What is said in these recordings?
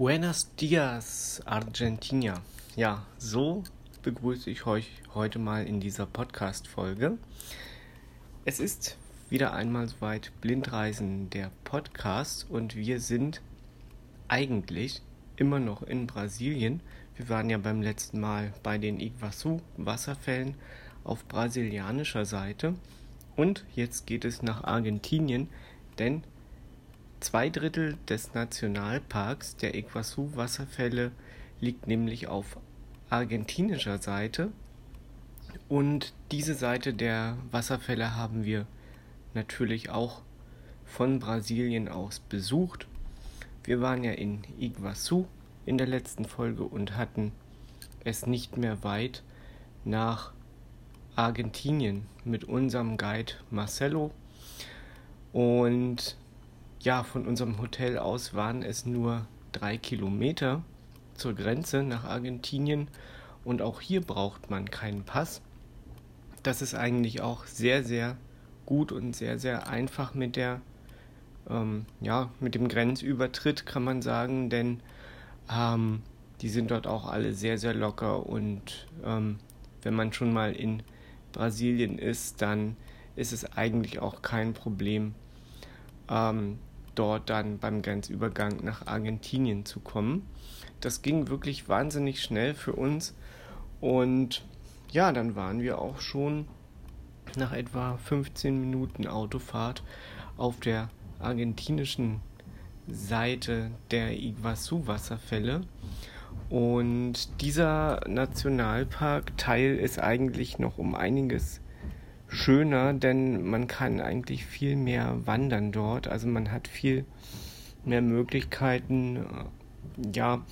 Buenos dias, Argentina. Ja, so begrüße ich euch heute mal in dieser Podcast-Folge. Es ist wieder einmal soweit Blindreisen der Podcast und wir sind eigentlich immer noch in Brasilien. Wir waren ja beim letzten Mal bei den Iguazu-Wasserfällen auf brasilianischer Seite und jetzt geht es nach Argentinien, denn Zwei Drittel des Nationalparks der Iguazu-Wasserfälle liegt nämlich auf argentinischer Seite und diese Seite der Wasserfälle haben wir natürlich auch von Brasilien aus besucht. Wir waren ja in Iguazu in der letzten Folge und hatten es nicht mehr weit nach Argentinien mit unserem Guide Marcelo. Und ja, von unserem Hotel aus waren es nur drei Kilometer zur Grenze nach Argentinien. Und auch hier braucht man keinen Pass. Das ist eigentlich auch sehr, sehr gut und sehr, sehr einfach mit der, ähm, ja, mit dem Grenzübertritt kann man sagen, denn ähm, die sind dort auch alle sehr, sehr locker. Und ähm, wenn man schon mal in Brasilien ist, dann ist es eigentlich auch kein Problem, ähm, dort dann beim Grenzübergang nach Argentinien zu kommen. Das ging wirklich wahnsinnig schnell für uns und ja, dann waren wir auch schon nach etwa 15 Minuten Autofahrt auf der argentinischen Seite der Iguazu-Wasserfälle. Und dieser Nationalpark-Teil ist eigentlich noch um einiges schöner, denn man kann eigentlich viel mehr wandern dort. Also man hat viel mehr Möglichkeiten, äh, ja,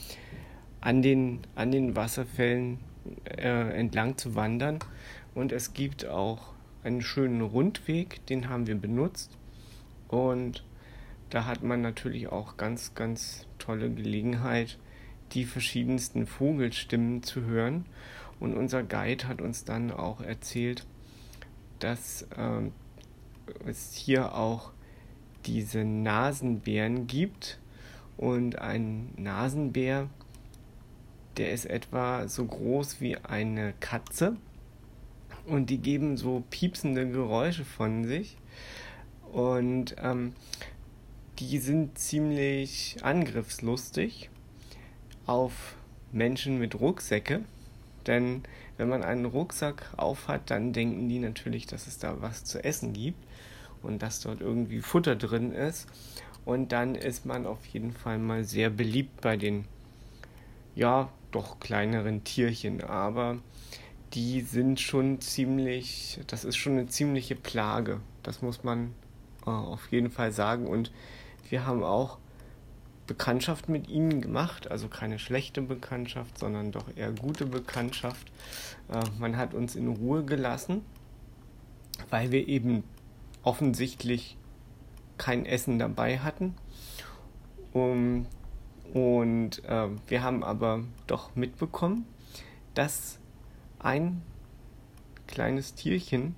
an den, an den Wasserfällen äh, entlang zu wandern. Und es gibt auch einen schönen Rundweg, den haben wir benutzt. Und da hat man natürlich auch ganz, ganz tolle Gelegenheit, die verschiedensten Vogelstimmen zu hören. Und unser Guide hat uns dann auch erzählt, dass äh, es hier auch diese Nasenbären gibt. Und ein Nasenbär, der ist etwa so groß wie eine Katze. Und die geben so piepsende Geräusche von sich. Und ähm, die sind ziemlich angriffslustig auf Menschen mit Rucksäcke. Denn wenn man einen Rucksack aufhat, dann denken die natürlich, dass es da was zu essen gibt und dass dort irgendwie Futter drin ist. Und dann ist man auf jeden Fall mal sehr beliebt bei den, ja, doch kleineren Tierchen. Aber die sind schon ziemlich, das ist schon eine ziemliche Plage. Das muss man äh, auf jeden Fall sagen. Und wir haben auch Bekanntschaft mit ihnen gemacht, also keine schlechte Bekanntschaft, sondern doch eher gute Bekanntschaft. Äh, man hat uns in Ruhe gelassen, weil wir eben offensichtlich kein Essen dabei hatten. Um, und äh, wir haben aber doch mitbekommen, dass ein kleines Tierchen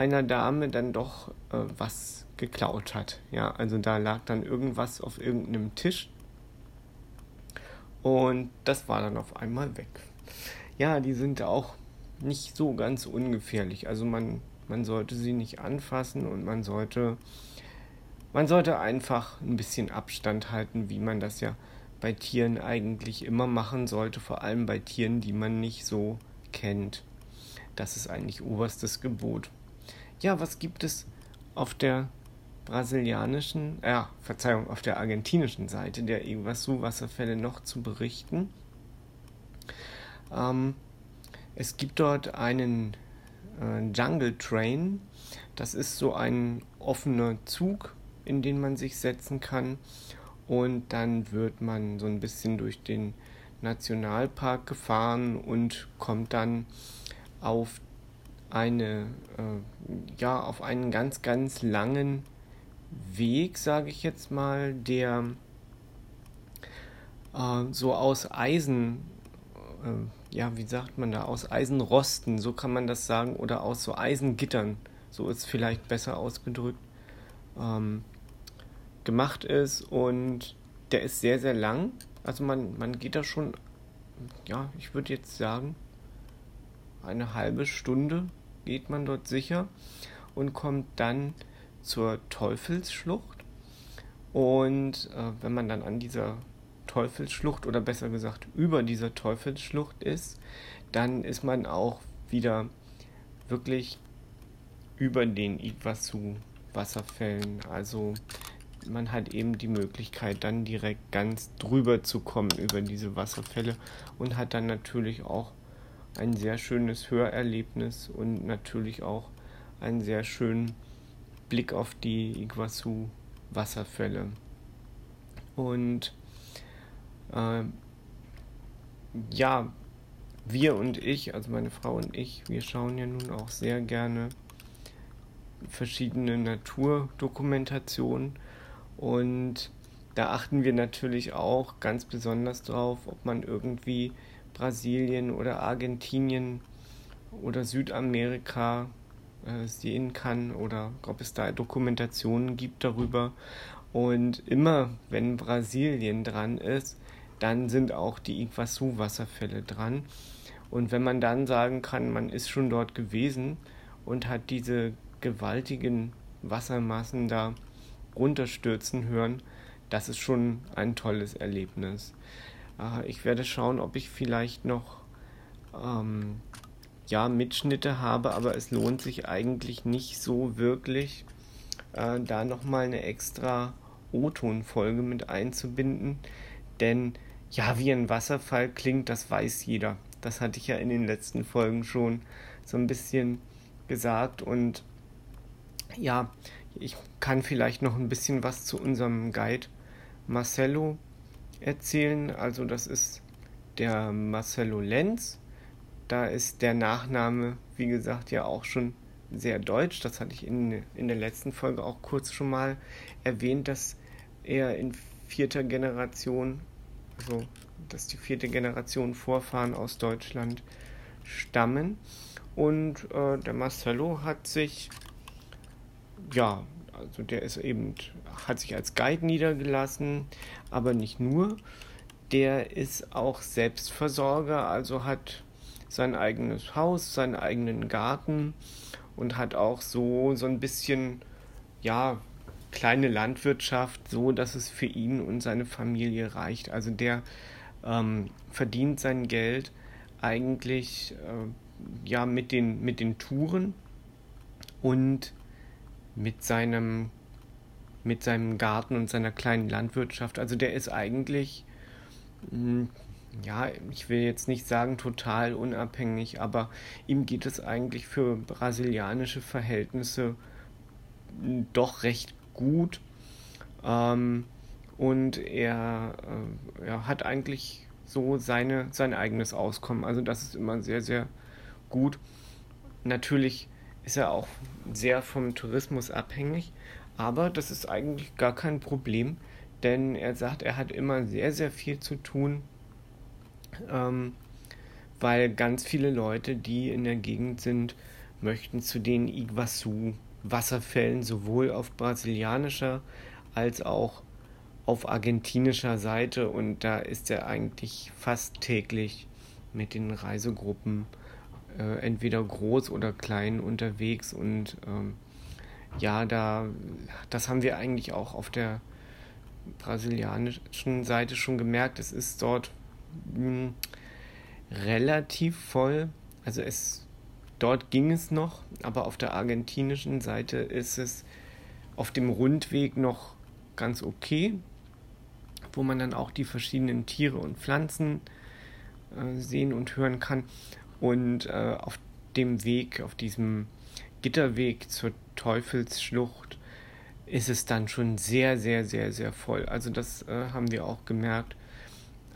einer Dame dann doch äh, was geklaut hat. Ja, also da lag dann irgendwas auf irgendeinem Tisch und das war dann auf einmal weg. Ja, die sind auch nicht so ganz ungefährlich. Also man, man sollte sie nicht anfassen und man sollte, man sollte einfach ein bisschen Abstand halten, wie man das ja bei Tieren eigentlich immer machen sollte, vor allem bei Tieren, die man nicht so kennt. Das ist eigentlich oberstes Gebot. Ja, was gibt es auf der brasilianischen, ja, äh, Verzeihung, auf der argentinischen Seite der Iguazu-Wasserfälle noch zu berichten? Ähm, es gibt dort einen äh, Jungle Train. Das ist so ein offener Zug, in den man sich setzen kann. Und dann wird man so ein bisschen durch den Nationalpark gefahren und kommt dann auf eine, äh, ja, auf einen ganz, ganz langen Weg, sage ich jetzt mal, der äh, so aus Eisen, äh, ja, wie sagt man da, aus Eisenrosten, so kann man das sagen, oder aus so Eisengittern, so ist vielleicht besser ausgedrückt, ähm, gemacht ist und der ist sehr, sehr lang. Also man, man geht da schon, ja, ich würde jetzt sagen, eine halbe Stunde geht man dort sicher und kommt dann zur Teufelsschlucht. Und äh, wenn man dann an dieser Teufelsschlucht oder besser gesagt über dieser Teufelsschlucht ist, dann ist man auch wieder wirklich über den Iguazu Wasserfällen. Also man hat eben die Möglichkeit, dann direkt ganz drüber zu kommen über diese Wasserfälle und hat dann natürlich auch ein sehr schönes Hörerlebnis und natürlich auch einen sehr schönen Blick auf die Iguazu Wasserfälle. Und äh, ja, wir und ich, also meine Frau und ich, wir schauen ja nun auch sehr gerne verschiedene Naturdokumentationen und da achten wir natürlich auch ganz besonders drauf, ob man irgendwie Brasilien oder Argentinien oder Südamerika äh, sehen kann oder ob es da Dokumentationen gibt darüber. Und immer wenn Brasilien dran ist, dann sind auch die Iguazu-Wasserfälle dran. Und wenn man dann sagen kann, man ist schon dort gewesen und hat diese gewaltigen Wassermassen da runterstürzen hören, das ist schon ein tolles Erlebnis. Äh, ich werde schauen, ob ich vielleicht noch ähm, ja, Mitschnitte habe, aber es lohnt sich eigentlich nicht so wirklich, äh, da nochmal eine extra O-Ton-Folge mit einzubinden, denn ja, wie ein Wasserfall klingt, das weiß jeder. Das hatte ich ja in den letzten Folgen schon so ein bisschen gesagt und ja, ich kann vielleicht noch ein bisschen was zu unserem Guide Marcello erzählen. Also das ist der Marcello Lenz. Da ist der Nachname, wie gesagt, ja auch schon sehr deutsch. Das hatte ich in, in der letzten Folge auch kurz schon mal erwähnt, dass er in vierter Generation, also dass die vierte Generation Vorfahren aus Deutschland stammen. Und äh, der Marcello hat sich ja, also der ist eben, hat sich als Guide niedergelassen, aber nicht nur. Der ist auch Selbstversorger, also hat sein eigenes Haus, seinen eigenen Garten und hat auch so, so ein bisschen, ja, kleine Landwirtschaft, so dass es für ihn und seine Familie reicht. Also der ähm, verdient sein Geld eigentlich äh, ja mit den, mit den Touren und mit seinem mit seinem Garten und seiner kleinen Landwirtschaft. Also der ist eigentlich, hm, ja, ich will jetzt nicht sagen total unabhängig, aber ihm geht es eigentlich für brasilianische Verhältnisse hm, doch recht gut. Ähm, und er, äh, er hat eigentlich so seine, sein eigenes Auskommen. Also das ist immer sehr, sehr gut. Natürlich ist er auch sehr vom Tourismus abhängig, aber das ist eigentlich gar kein Problem, denn er sagt, er hat immer sehr, sehr viel zu tun, ähm, weil ganz viele Leute, die in der Gegend sind, möchten zu den Iguazu-Wasserfällen sowohl auf brasilianischer als auch auf argentinischer Seite. Und da ist er eigentlich fast täglich mit den Reisegruppen äh, entweder groß oder klein unterwegs und ähm, ja, da das haben wir eigentlich auch auf der brasilianischen Seite schon gemerkt. Es ist dort mh, hm, relativ voll. Also es dort ging es noch, aber auf der argentinischen Seite ist es auf dem Rundweg noch ganz okay, wo man dann auch die verschiedenen Tiere und Pflanzen äh, sehen und hören kann. Und äh, auf dem Weg, auf diesem Gitterweg zur Teufelsschlucht, ist es dann schon sehr, sehr, sehr, sehr voll. Also das äh, haben wir auch gemerkt.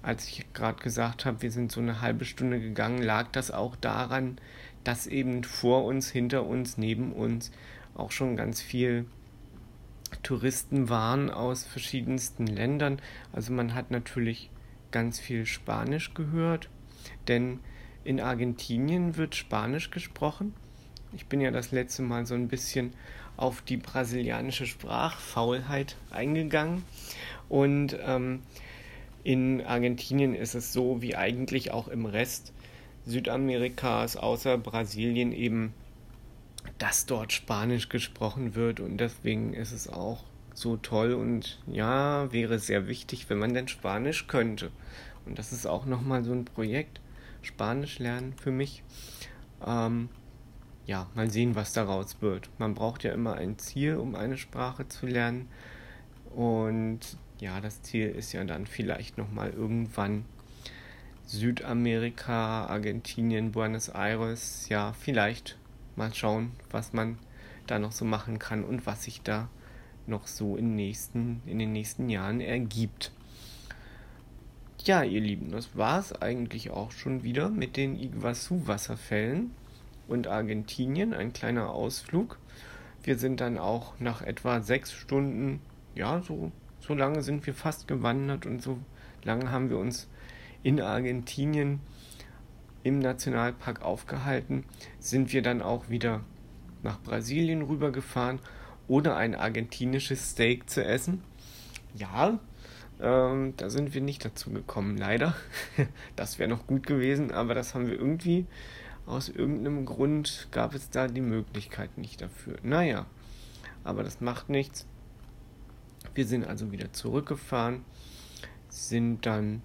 Als ich gerade gesagt habe, wir sind so eine halbe Stunde gegangen, lag das auch daran, dass eben vor uns, hinter uns, neben uns auch schon ganz viel Touristen waren aus verschiedensten Ländern. Also man hat natürlich ganz viel Spanisch gehört, denn in Argentinien wird Spanisch gesprochen. Ich bin ja das letzte Mal so ein bisschen auf die brasilianische Sprachfaulheit eingegangen. Und ähm, In Argentinien ist es so, wie eigentlich auch im Rest Südamerikas, außer Brasilien eben, dass dort Spanisch gesprochen wird und deswegen ist es auch so toll und ja, wäre sehr wichtig, wenn man denn Spanisch könnte. Und das ist auch nochmal so ein Projekt, Spanisch lernen für mich. Ähm, ja, mal sehen, was daraus wird. Man braucht ja immer ein Ziel, um eine Sprache zu lernen. Und ja, das Ziel ist ja dann vielleicht nochmal irgendwann Südamerika, Argentinien, Buenos Aires. Ja, vielleicht mal schauen, was man da noch so machen kann und was sich da noch so in, nächsten, in den nächsten Jahren ergibt. Ja, ihr Lieben, das war es eigentlich auch schon wieder mit den Iguazu-Wasserfällen und Argentinien. Ein kleiner Ausflug. Wir sind dann auch nach etwa sechs Stunden, ja, so, so lange sind wir fast gewandert und so lange haben wir uns in Argentinien im Nationalpark aufgehalten, sind wir dann auch wieder nach Brasilien rübergefahren, ohne ein argentinisches Steak zu essen. Ja, ähm, da sind wir nicht dazu gekommen, leider. das wäre noch gut gewesen, aber das haben wir irgendwie, aus irgendeinem Grund gab es da die Möglichkeit nicht dafür. Naja, aber das macht nichts. Wir sind also wieder zurückgefahren, sind dann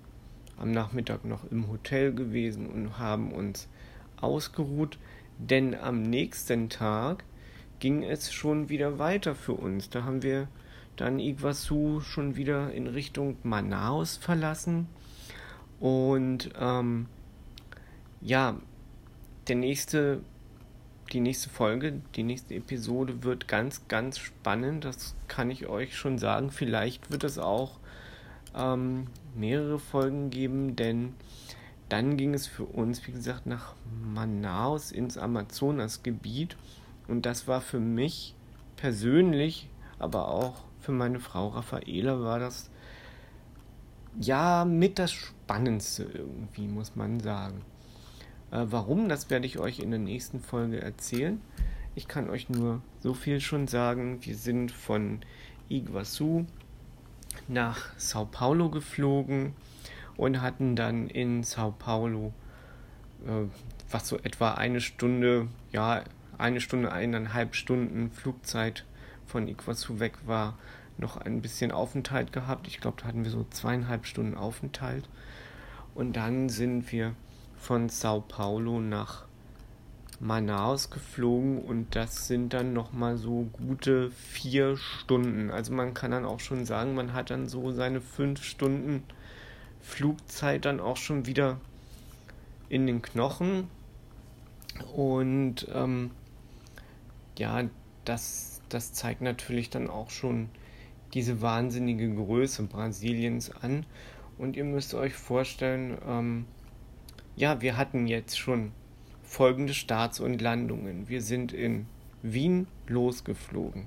am Nachmittag noch im Hotel gewesen und haben uns ausgeruht, denn am nächsten Tag ging es schon wieder weiter für uns. Da haben wir dann Iguazu schon wieder in Richtung Manaus verlassen. Und ähm, ja, der nächste, die nächste Folge, die nächste Episode wird ganz, ganz spannend. Das kann ich euch schon sagen. Vielleicht wird es auch ähm, mehrere Folgen geben, denn dann ging es für uns, wie gesagt, nach Manaus ins Amazonasgebiet. Und das war für mich persönlich, aber auch für meine Frau Raffaela war das ja mit das Spannendste irgendwie, muss man sagen. Äh, warum, das werde ich euch in der nächsten Folge erzählen. Ich kann euch nur so viel schon sagen. Wir sind von Iguazu nach Sao Paulo geflogen und hatten dann in Sao Paulo, äh, was so etwa eine Stunde, ja, eine Stunde, eineinhalb Stunden Flugzeit von Iguazu weg war, noch ein bisschen Aufenthalt gehabt. Ich glaube, da hatten wir so zweieinhalb Stunden Aufenthalt. Und dann sind wir von Sao Paulo nach Manaus geflogen und das sind dann nochmal so gute vier Stunden. Also man kann dann auch schon sagen, man hat dann so seine fünf Stunden Flugzeit dann auch schon wieder in den Knochen. Und ähm, ja, das, das zeigt natürlich dann auch schon diese wahnsinnige Größe Brasiliens an. Und ihr müsst euch vorstellen, ähm, ja, wir hatten jetzt schon folgende Starts und Landungen. Wir sind in Wien losgeflogen,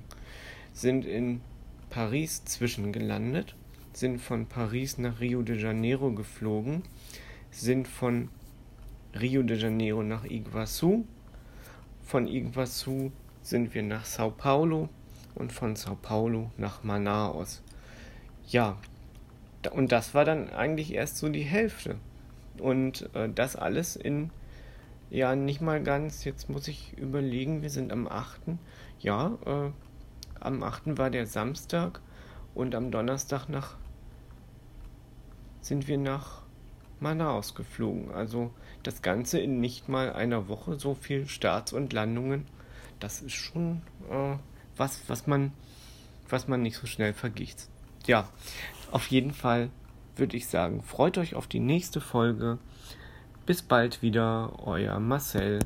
sind in Paris zwischengelandet, sind von Paris nach Rio de Janeiro geflogen, sind von Rio de Janeiro nach Iguazu, von Iguazu sind wir nach Sao Paulo und von Sao Paulo nach Manaus. Ja, und das war dann eigentlich erst so die Hälfte. Und äh, das alles in ja, nicht mal ganz. Jetzt muss ich überlegen, wir sind am 8. Ja, äh, am 8. war der Samstag und am Donnerstag nach sind wir nach Manaus geflogen. Also das Ganze in nicht mal einer Woche, so viel Starts und Landungen. Das ist schon äh, was, was man, was man nicht so schnell vergisst. Ja, auf jeden Fall würde ich sagen, freut euch auf die nächste Folge. Bis bald wieder, euer Marcel.